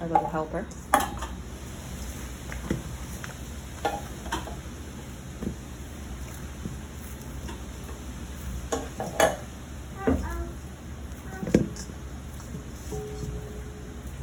our little helper.